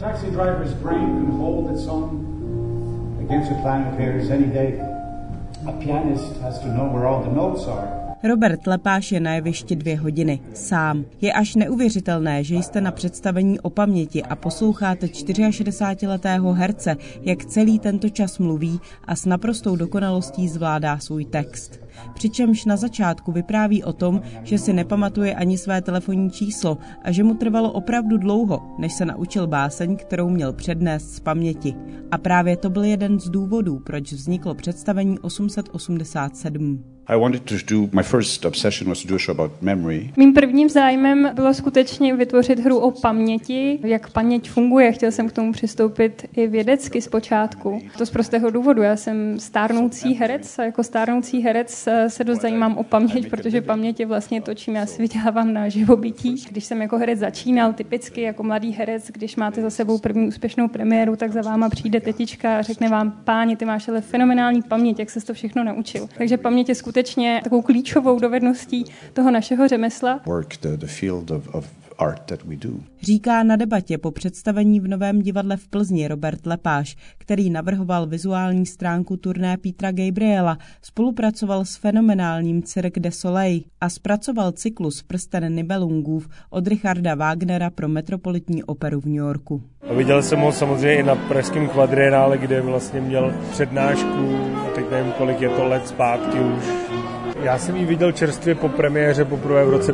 A taxi driver's brain can hold its own against a plan of any day. A pianist has to know where all the notes are. Robert Lepáš je na jevišti dvě hodiny, sám. Je až neuvěřitelné, že jste na představení o paměti a posloucháte 64-letého herce, jak celý tento čas mluví a s naprostou dokonalostí zvládá svůj text. Přičemž na začátku vypráví o tom, že si nepamatuje ani své telefonní číslo a že mu trvalo opravdu dlouho, než se naučil báseň, kterou měl přednést z paměti. A právě to byl jeden z důvodů, proč vzniklo představení 887. I wanted to do, my first obsession was to do a show about memory. Mým prvním zájmem bylo skutečně vytvořit hru o paměti, jak paměť funguje. Chtěl jsem k tomu přistoupit i vědecky zpočátku. To z prostého důvodu. Já jsem stárnoucí herec a jako stárnoucí herec se dost zajímám o paměť, protože paměť je vlastně to, čím já si vydělávám na živobytí. Když jsem jako herec začínal, typicky jako mladý herec, když máte za sebou první úspěšnou premiéru, tak za váma přijde tetička a řekne vám, páni, ty máš ale fenomenální paměť, jak se to všechno naučil. Takže paměť je skutečně skutečně takovou klíčovou dovedností toho našeho řemesla. Říká na debatě po představení v Novém divadle v Plzni Robert Lepáš, který navrhoval vizuální stránku turné Petra Gabriela, spolupracoval s fenomenálním Cirque de Soleil a zpracoval cyklus Prsten Nibelungův od Richarda Wagnera pro Metropolitní operu v New Yorku. A viděl jsem ho samozřejmě i na pražském kvadrienále, kde vlastně měl přednášku, a teď nevím, kolik je to let zpátky už. Já jsem ji viděl čerstvě po premiéře poprvé v roce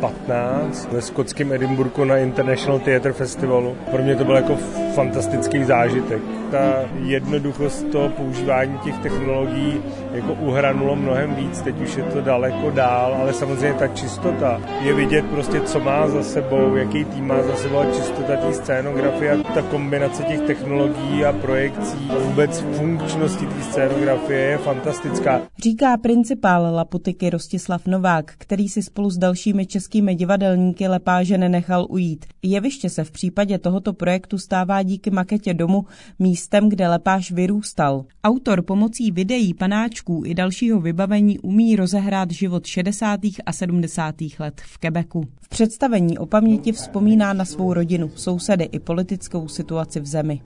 2015 ve skotském Edinburghu na International Theatre Festivalu. Pro mě to byl jako fantastický zážitek. Ta jednoduchost toho používání těch technologií jako uhranulo mnohem víc, teď už je to daleko dál, ale samozřejmě ta čistota je vidět prostě, co má za sebou, jaký tým má za sebou a čistota té scénografie a ta kombinace těch technologií a projekcí a vůbec funkčnosti té scénografie je fantastická. Říká principál Laputiky Rostislav Novák, který si spolu s dalšími českými divadelníky lepáže nenechal ujít. Jeviště se v případě tohoto projektu stává díky maketě domu místem, kde Lepáš vyrůstal. Autor pomocí videí, panáčků i dalšího vybavení umí rozehrát život 60. a 70. let v Quebecu. V představení o paměti vzpomíná na svou rodinu, sousedy i politickou situaci v zemi.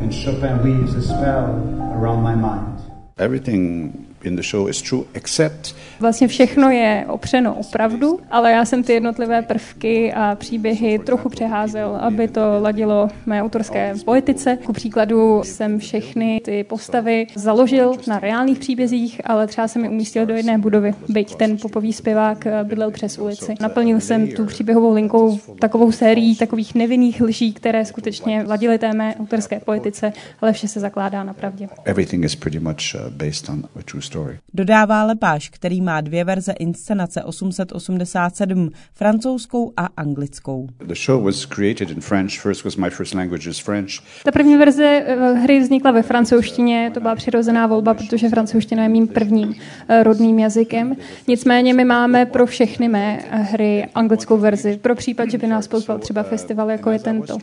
and Chopin weaves a spell around my mind. Everything in the show is true, except... Vlastně všechno je opřeno opravdu, ale já jsem ty jednotlivé prvky a příběhy trochu přeházel, aby to ladilo mé autorské poetice. Ku příkladu jsem všechny ty postavy založil na reálných příbězích, ale třeba jsem je umístil do jedné budovy, byť ten popový zpěvák bydlel přes ulici. Naplnil jsem tu příběhovou linkou takovou sérií takových nevinných lží, které skutečně ladily té mé autorské poetice, ale vše se zakládá na pravdě. Everything is pretty much uh, based on a true story. Dodává Lepáš, který má dvě verze inscenace 887, francouzskou a anglickou. The show was created in French. First was my first language is French. Ta první verze eh, hry vznikla ve francouzštině, to byla přirozená volba, protože francouzština je mým prvním eh, rodným jazykem. Nicméně my máme pro všechny mé eh, hry anglickou verzi, pro případ, že by nás pozval třeba festival, jako je tento.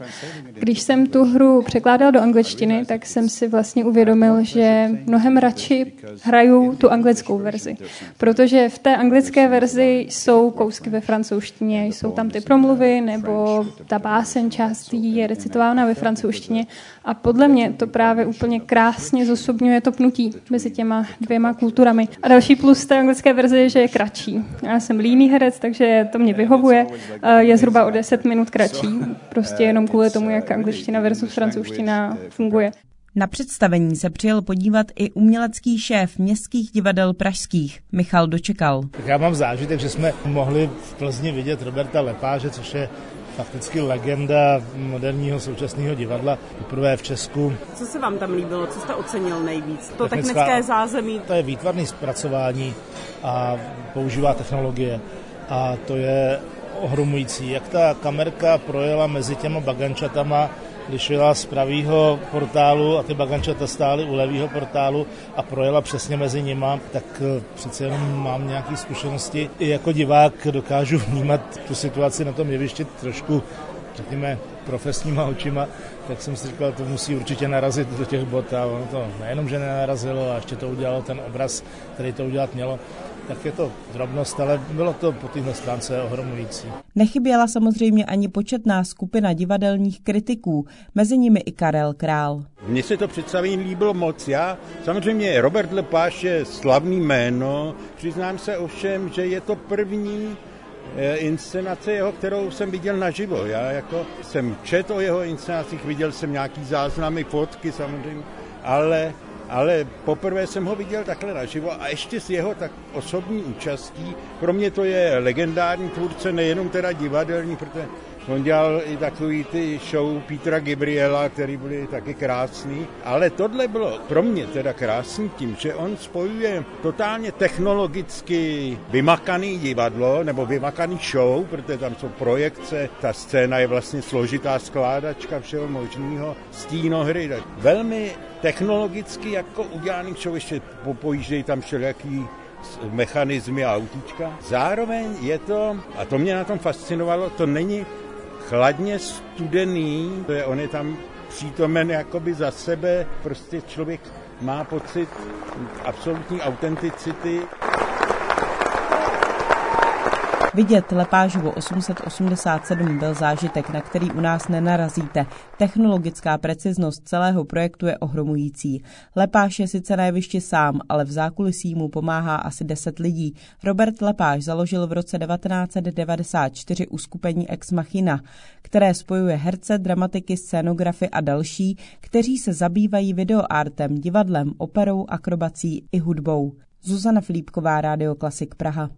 Když jsem tu hru překládal do angličtiny, tak jsem si vlastně uvědomil, že mnohem radši hraju hraju tu anglickou verzi. Protože v té anglické verzi jsou kousky ve francouzštině, jsou tam ty promluvy, nebo ta báseň částí je recitována ve francouzštině. A podle mě to právě úplně krásně zosobňuje to pnutí mezi těma dvěma kulturami. A další plus té anglické verze je, že je kratší. Já jsem líný herec, takže to mě vyhovuje. Je zhruba o 10 minut kratší, prostě jenom kvůli tomu, jak angličtina versus francouzština funguje. Na představení se přijel podívat i umělecký šéf městských divadel pražských, Michal Dočekal. Tak já mám zážitek, že jsme mohli v Plzni vidět Roberta Lepáže, což je fakticky legenda moderního současného divadla, poprvé v Česku. Co se vám tam líbilo, co jste ocenil nejvíc? To Technická, technické zázemí? To je výtvarné zpracování a používá technologie a to je ohromující. Jak ta kamerka projela mezi těma bagančatama, jela z pravého portálu a ty bagančata stály u levého portálu a projela přesně mezi nima, tak eh, přece jenom mám nějaké zkušenosti. I jako divák dokážu vnímat tu situaci na tom jevišti trošku, řekněme, profesníma očima, tak jsem si říkal, to musí určitě narazit do těch bot a ono to nejenom, že nenarazilo a ještě to udělalo ten obraz, který to udělat mělo. Tak je to drobnost, ale bylo to po téhle stránce ohromující. Nechyběla samozřejmě ani početná skupina divadelních kritiků, mezi nimi i Karel Král. Mně se to představení líbilo moc. Já samozřejmě Robert Lepáš je slavný jméno, přiznám se ovšem, že je to první eh, inscenace jeho, kterou jsem viděl naživo. Já jako jsem četl o jeho inscenacích, viděl jsem nějaký záznamy, fotky samozřejmě, ale ale poprvé jsem ho viděl takhle naživo a ještě s jeho tak osobní účastí. Pro mě to je legendární tvůrce, nejenom teda divadelní, protože On dělal i takový ty show Petra Gabriela, který byly taky krásný, ale tohle bylo pro mě teda krásný tím, že on spojuje totálně technologicky vymakaný divadlo nebo vymakaný show, protože tam jsou projekce, ta scéna je vlastně složitá skládačka všeho možného, stínohry, tak velmi technologicky jako udělaný show, ještě pojíždějí tam všelijaký mechanizmy a autíčka. Zároveň je to, a to mě na tom fascinovalo, to není chladně studený, to je, on je tam přítomen jakoby za sebe, prostě člověk má pocit absolutní autenticity. Vidět Lepážovo 887 byl zážitek, na který u nás nenarazíte. Technologická preciznost celého projektu je ohromující. Lepáš je sice na jevišti sám, ale v zákulisí mu pomáhá asi 10 lidí. Robert Lepáš založil v roce 1994 uskupení Ex Machina, které spojuje herce, dramatiky, scénografy a další, kteří se zabývají videoartem, divadlem, operou, akrobací i hudbou. Zuzana Filipková, Rádio Klasik Praha.